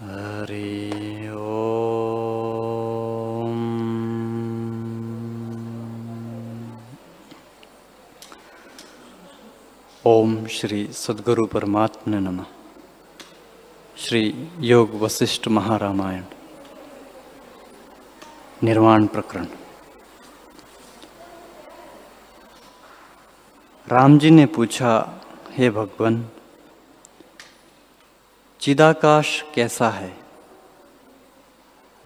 ओम। श्री सदगुरु परमात्मा नमः। श्री योग वशिष्ठ महारामायण। निर्वाण प्रकरण। राम जी ने पूछा, हे भगवान चिदाकाश कैसा है,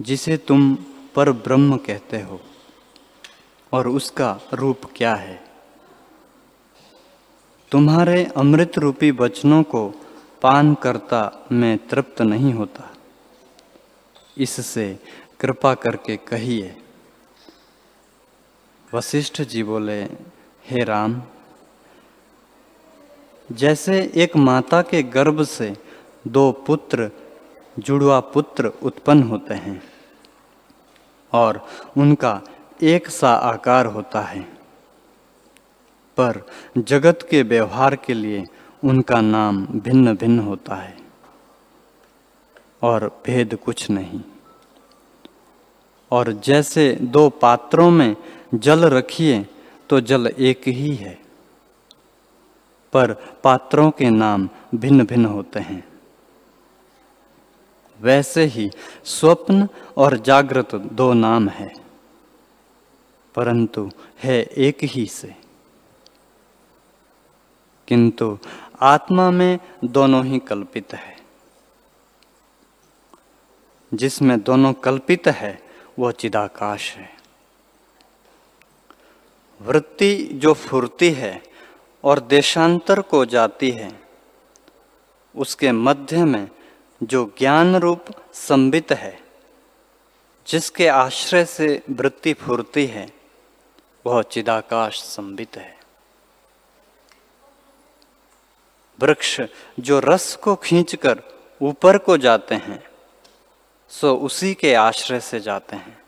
जिसे तुम पर ब्रह्म कहते हो, और उसका रूप क्या है? तुम्हारे अमृत रूपी वचनों को पान करता मैं तृप्त नहीं होता। इससे कृपा करके कहिए, वशिष्ठ जी बोले, हे राम, जैसे एक माता के गर्भ से दो पुत्र, जुड़वा पुत्र उत्पन्न होते हैं और उनका एक सा आकार होता है। पर जगत के व्यवहार के लिए उनका नाम भिन्न भिन्न होता है और भेद कुछ नहीं। और जैसे दो पात्रों में जल रखिए तो जल एक ही है। पर पात्रों के नाम भिन्न भिन्न होते हैं। वैसे ही स्वप्न और जागृत दो नाम है। परंतु है एक ही से। किंतु आत्मा में दोनों ही कल्पित है। जिसमें दोनों कल्पित है, वह चिदाकाश है। वृत्ति जो फुरती है और देशांतर को जाती है, उसके मध्य में जो ज्ञान रूप संबित है, जिसके आश्रय से वृत्ति फुरती है, वह चिदाकाश संबित है। वृक्ष जो रस को खींचकर ऊपर को जाते हैं, सो उसी के आश्रय से जाते हैं।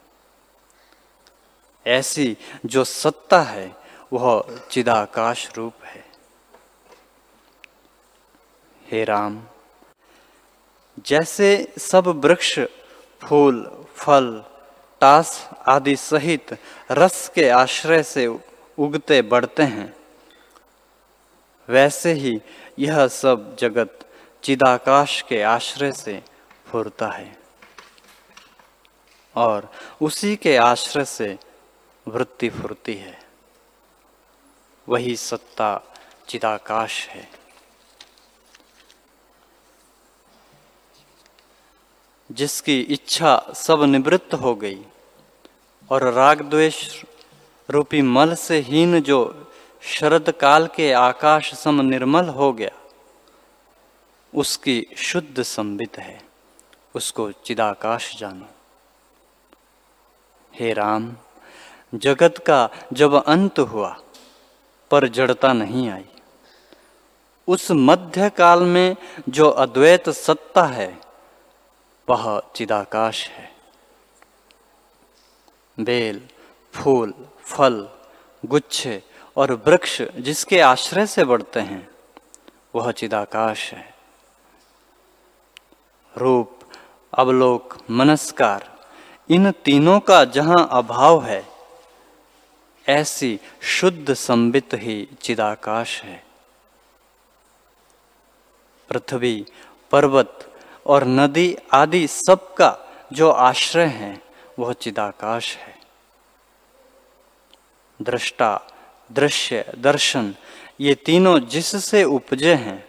ऐसी जो सत्ता है, वह चिदाकाश रूप है। हे राम। जैसे सब वृक्ष, फूल, फल, टास आदि सहित रस के आश्रय से उगते बढ़ते हैं। वैसे ही यह सब जगत चिदाकाश के आश्रय से फुरता है और उसी के आश्रय से वृत्ति फुरती है। वही सत्ता चिदाकाश है। जिसकी इच्छा सब निवृत्त हो गई और राग द्वेष रूपी मल से हीन जो शरद काल के आकाश सम निर्मल हो गया, उसकी शुद्ध संबित है। उसको चिदाकाश जानो। हे राम, जगत का जब अंत हुआ, पर जड़ता नहीं आई। उस मध्य काल में जो अद्वैत सत्ता है वह चिदाकाश है। बेल, फूल, फल, गुच्छे और वृक्ष जिसके आश्रय से बढ़ते हैं, वह चिदाकाश है। रूप, अवलोक, मनस्कार, इन तीनों का जहाँ अभाव है, ऐसी शुद्ध संबित ही चिदाकाश है। पृथ्वी, पर्वत और नदी आदि सबका जो आश्रय है, वह चिदाकाश है। दृष्टा, दृश्य, दर्शन, ये तीनों जिससे उपजे हैं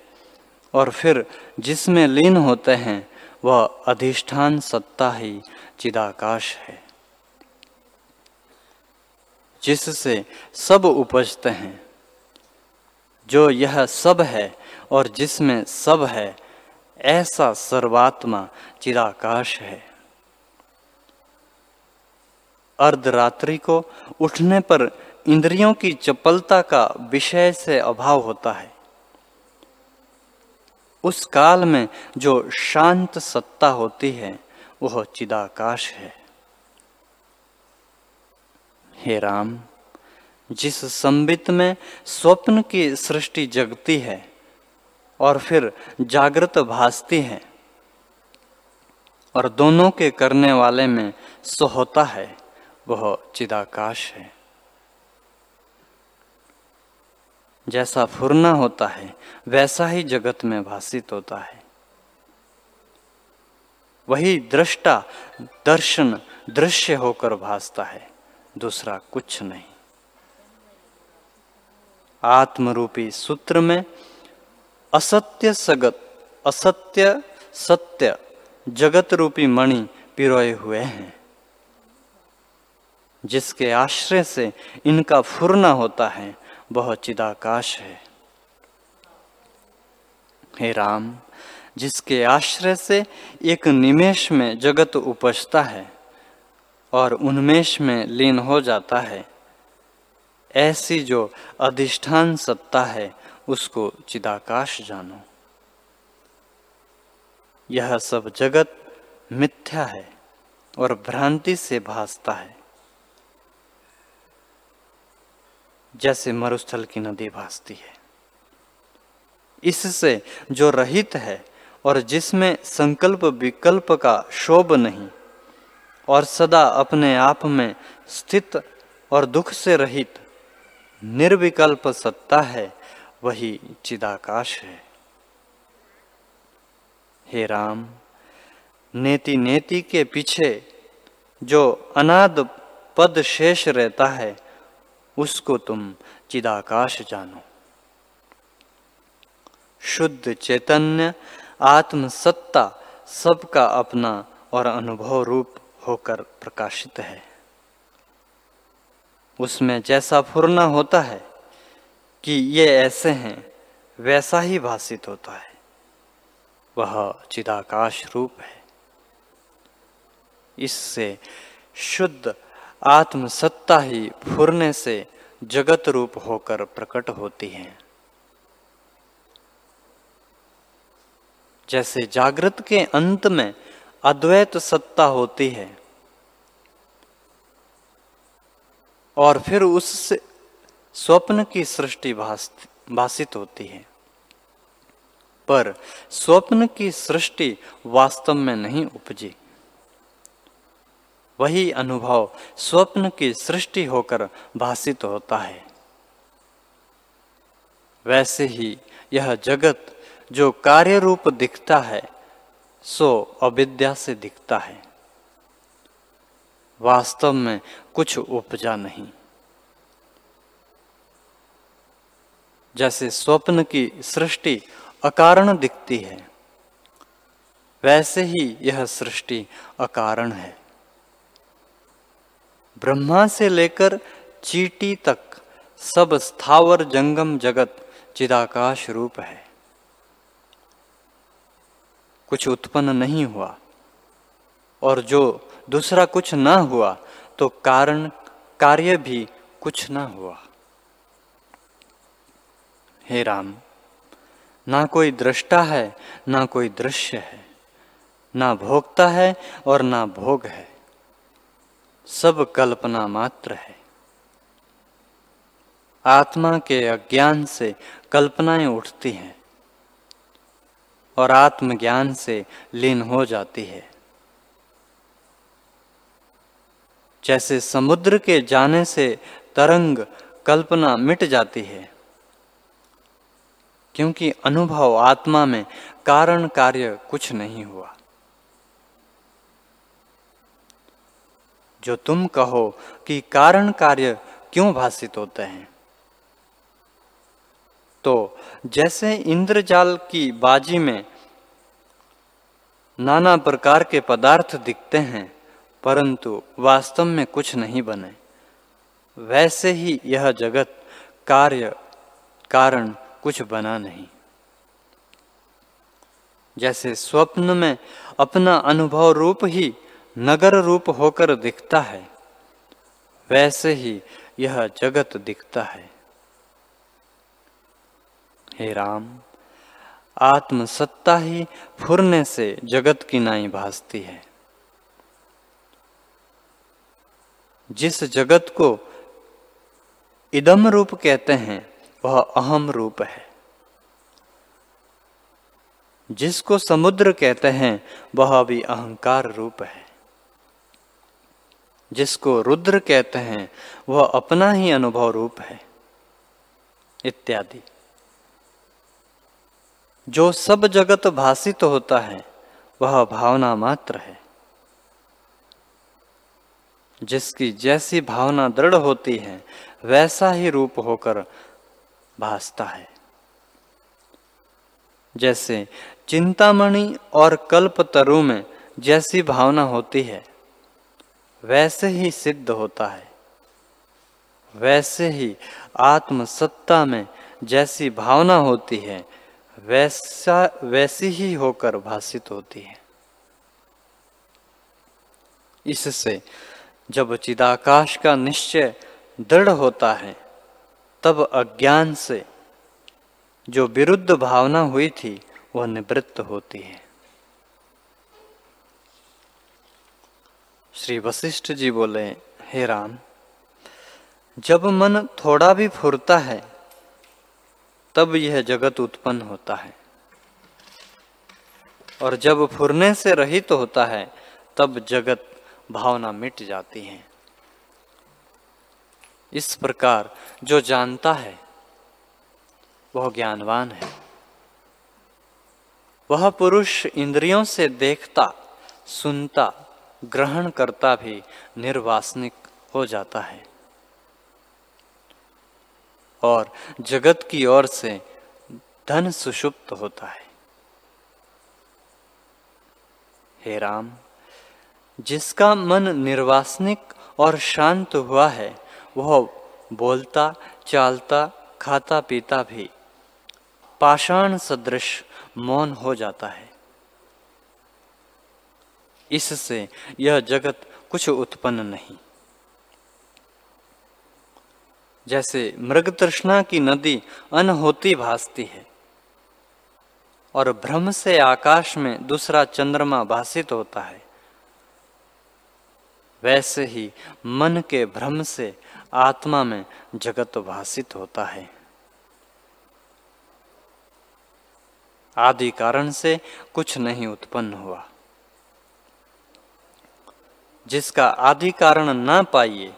और फिर जिसमें लीन होते हैं, वह अधिष्ठान सत्ता ही चिदाकाश है। जिससे सब उपजते हैं, जो यह सब है और जिसमें सब है ऐसा सर्वात्मा चिराकाश है। अर्धरात्रि को उठने पर इंद्रियों की चपलता का विषय से अभाव होता है। उस काल में जो शांत सत्ता होती है, वह चिदाकाश है। हे राम, जिस संबित में स्वप्न की सृष्टि जगती है और फिर जागृत भासती है और दोनों के करने वाले में सो होता है, वह चिदाकाश है। जैसा फुरना होता है, वैसा ही जगत में भाषित होता है। वही दृष्टा, दर्शन, दृश्य होकर भासता है, दूसरा कुछ नहीं। आत्मरूपी सूत्र में असत्य सगत, असत्य सत्य जगत रूपी मणि पिरोए हुए हैं। जिसके आश्रय से इनका फुरना होता है, वह चिदाकाश है। हे राम, जिसके आश्रय से एक निमेश में जगत उपजता है और उन्मेष में लीन हो जाता है, ऐसी जो अधिष्ठान सत्ता है उसको चिदाकाश जानो। यह सब जगत मिथ्या है और भ्रांति से भासता है। जैसे मरुस्थल की नदी भासती है। इससे जो रहित है और जिसमें संकल्प विकल्प का शोभ नहीं, और सदा अपने आप में स्थित और दुख से रहित निर्विकल्प सत्ता है वही चिदाकाश है। हे राम नेति नेति के पीछे जो अनाद पद शेष रहता है, उसको तुम चिदाकाश जानो। शुद्ध चैतन्य, आत्मसत्ता सबका अपना और अनुभव रूप होकर प्रकाशित है। उसमें जैसा फुरना होता है कि ये ऐसे हैं, वैसा ही भाषित होता है। वह चिदाकाश रूप है। इससे शुद्ध आत्मसत्ता ही फुरने से जगत रूप होकर प्रकट होती है। जैसे जागृत के अंत में अद्वैत सत्ता होती है, और फिर उससे स्वप्न की सृष्टि भाषित होती है। पर स्वप्न की सृष्टि वास्तव में नहीं उपजी। वही अनुभव स्वप्न की सृष्टि होकर भाषित होता है। वैसे ही यह जगत जो कार्य रूप दिखता है, सो अविद्या से दिखता है। वास्तव में कुछ उपजा नहीं। जैसे स्वप्न की सृष्टि अकारण दिखती है, वैसे ही यह सृष्टि अकारण है। ब्रह्मा से लेकर चीटी तक सब स्थावर जंगम जगत चिदाकाश रूप है। कुछ उत्पन्न नहीं हुआ और जो दूसरा कुछ ना हुआ तो कारण, कार्य भी कुछ ना हुआ। हे राम, ना कोई दृष्टा है, ना कोई दृश्य है, ना भोगता है और ना भोग है, सब कल्पना मात्र है। आत्मा के अज्ञान से कल्पनाएँ उठती हैं और आत्मज्ञान से लीन हो जाती है। जैसे समुद्र के जाने से तरंग कल्पना मिट जाती है क्योंकि अनुभव आत्मा में कारण कार्य कुछ नहीं हुआ। जो तुम कहो कि कारण कार्य क्यों भाषित होते हैं? तो जैसे इंद्रजाल की बाजी में नाना प्रकार के पदार्थ दिखते हैं, परंतु वास्तव में कुछ नहीं बने, वैसे ही यह जगत कार्य, कारण कुछ बना नहीं। जैसे स्वप्न में अपना अनुभव रूप ही नगर रूप होकर दिखता है, वैसे ही यह जगत दिखता है। हे राम आत्म सत्ता ही फुरने से जगत की नाई भासती है। जिस जगत को इदम रूप कहते हैं वह अहम रूप है। जिसको समुद्र कहते हैं, वह भी अहंकार रूप है। जिसको रुद्र कहते हैं, वह अपना ही अनुभव रूप है। इत्यादि। जो सब जगत भाषित तो होता है, वह भावना मात्र है। जिसकी जैसी भावना दृढ़ होती है, वैसा ही रूप होकर भासता है। जैसे चिंतामणि और कल्पतरु में जैसी भावना होती है, वैसे ही सिद्ध होता है। वैसे ही आत्मसत्ता में जैसी भावना होती है, वैसा, वैसी ही होकर भाषित होती है। इससे जब चिदाकाश का निश्चय दृढ़ होता है तब अज्ञान से जो विरुद्ध भावना हुई थी, वह निवृत्त होती है। श्री वशिष्ठ जी बोले, हे राम, जब मन थोड़ा भी फुरता है, तब यह जगत उत्पन्न होता है। और जब फुरने से रहित तो होता है, तब जगत भावना मिट जाती है। इस प्रकार जो जानता है, वह ज्ञानवान है। वह पुरुष इंद्रियों से देखता, सुनता, ग्रहण करता भी निर्वासनिक हो जाता है। और जगत की ओर से धन सुषुप्त होता है। हे राम, जिसका मन निर्वासनिक और शांत हुआ है वह बोलता, चालता, खाता, पीता भी। पाषाण सदृश मौन हो जाता है। इससे यह जगत कुछ उत्पन्न नहीं। जैसे मृग तृष्णा की नदी अन होती भासती है, और भ्रम से आकाश में दूसरा चंद्रमा भाषित होता है, वैसे ही मन के भ्रम से आत्मा में जगत भाषित होता है। आदि कारण से कुछ नहीं उत्पन्न हुआ। जिसका आदि कारण ना पाइए,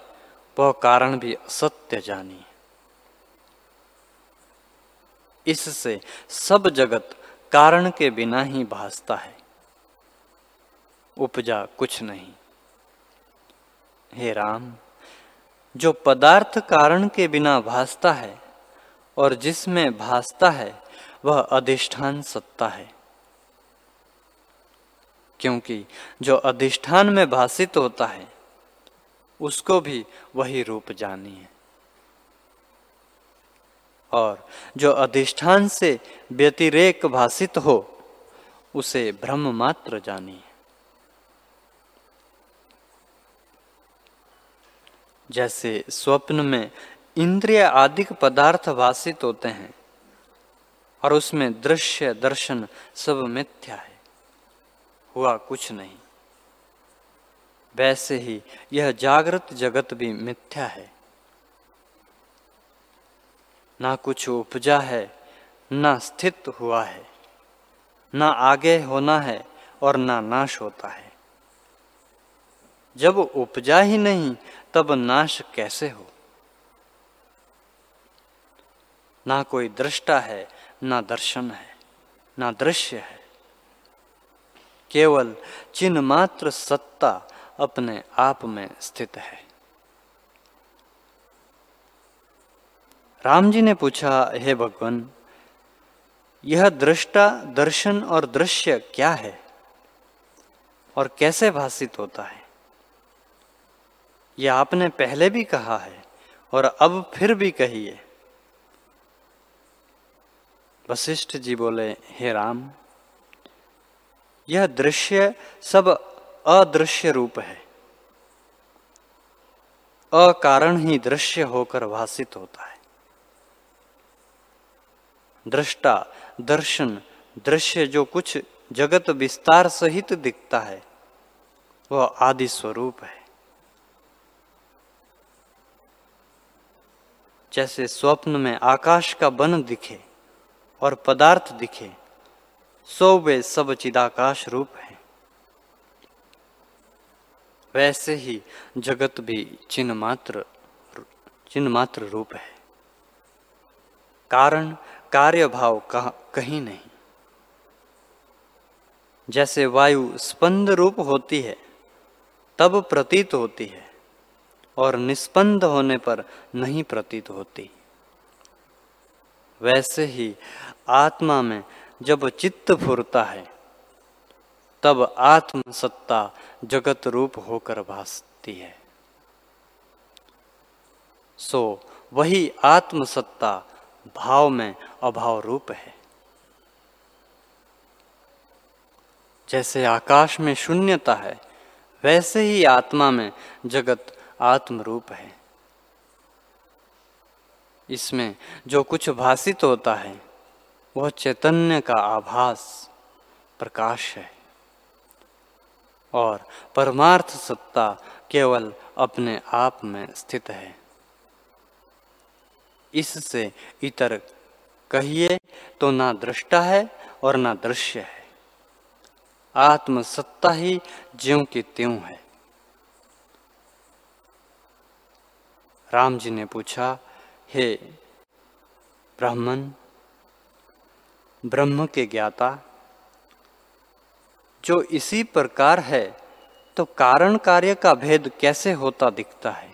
वह कारण भी असत्य जानिए इससे सब जगत कारण के बिना ही भासता है। उपजा कुछ नहीं। हे राम। जो पदार्थ कारण के बिना भासता है और जिसमें भासता है, वह अधिष्ठान सत्ता है। क्योंकि जो अधिष्ठान में भाषित होता है, उसको भी वही रूप जानिए। और जो अधिष्ठान से व्यतिरेक भाषित हो, उसे ब्रह्म मात्र जानिए। जैसे स्वप्न में इंद्रिय आदिक पदार्थ भाषित होते हैं और उसमें दृश्य, दर्शन सब मिथ्या है। हुआ कुछ नहीं। वैसे ही यह जागृत जगत भी मिथ्या है। ना कुछ उपजा है, ना स्थित हुआ है, ना आगे होना है और ना नाश होता है। जब उपजा ही नहीं तब नाश कैसे हो? ना कोई दृष्टा है, ना दर्शन है, ना दृश्य है। केवल चिन्ह मात्र सत्ता अपने आप में स्थित है। राम जी ने पूछा, हे भगवान, यह दृष्टा, दर्शन और दृश्य क्या है? और कैसे भाषित होता है? यह आपने पहले भी कहा है और अब फिर भी कहिए वशिष्ठ जी बोले, हे राम, यह दृश्य सब अदृश्य रूप है। अकारण ही दृश्य होकर भाषित होता है। दृष्टा, दर्शन, दृश्य जो कुछ जगत विस्तार सहित दिखता है, वह आदि स्वरूप है। जैसे स्वप्न में आकाश का बन दिखे और पदार्थ दिखे, सो वे सब चिदाकाश रूप है। वैसे ही जगत भी चिन्ह मात्र चिन्ह मात्र रूप है। कारण कार्य भाव कहीं नहीं। जैसे वायु स्पंद रूप होती है, तब प्रतीत होती है। और निस्पंद होने पर नहीं प्रतीत होती। वैसे ही आत्मा में जब चित्त फुरता है, तब आत्म सत्ता जगत रूप होकर भासती है। सो वही आत्म सत्ता भाव में अभाव रूप है। जैसे आकाश में शून्यता है, वैसे ही आत्मा में जगत आत्म रूप है। इसमें जो कुछ भाषित होता है, वह चैतन्य का आभास प्रकाश है। और परमार्थ सत्ता केवल अपने आप में स्थित है। इससे इतर कहिए तो ना दृष्टा है और ना दृश्य है। आत्म सत्ता ही ज्यों की त्यों है। राम जी ने पूछा, हे ब्राह्मण, ब्रह्म के ज्ञाता, जो इसी प्रकार है तो कारण कार्य का भेद कैसे होता दिखता है?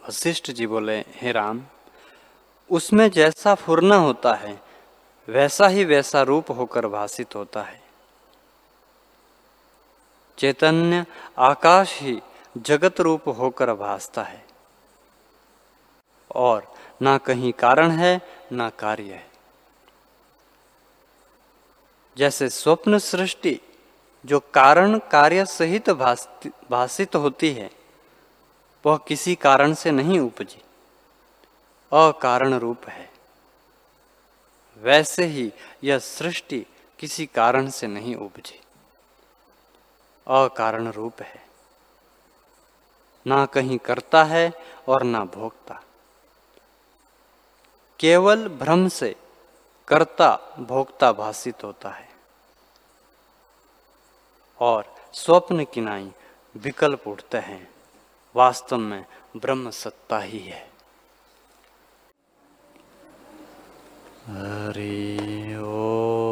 वशिष्ठ जी बोले, हे राम, उसमें जैसा फुरना होता है, वैसा ही वैसा रूप होकर भाषित होता है। चैतन्य आकाश ही जगत रूप होकर भासता है। और ना कहीं कारण है, ना कार्य है। जैसे स्वप्न सृष्टि, जो कारण कार्य सहित भाषित होती है, वह किसी कारण से नहीं उपजी। अकारण रूप है। वैसे ही यह सृष्टि किसी कारण से नहीं उपजी। अकारण रूप है। ना कहीं करता है और ना भोगता। केवल भ्रम से कर्ता भोक्ता भाषित होता है और स्वप्न किनाई विकल्प उठते हैं। वास्तव में ब्रह्म सत्ता ही है। हरि ओ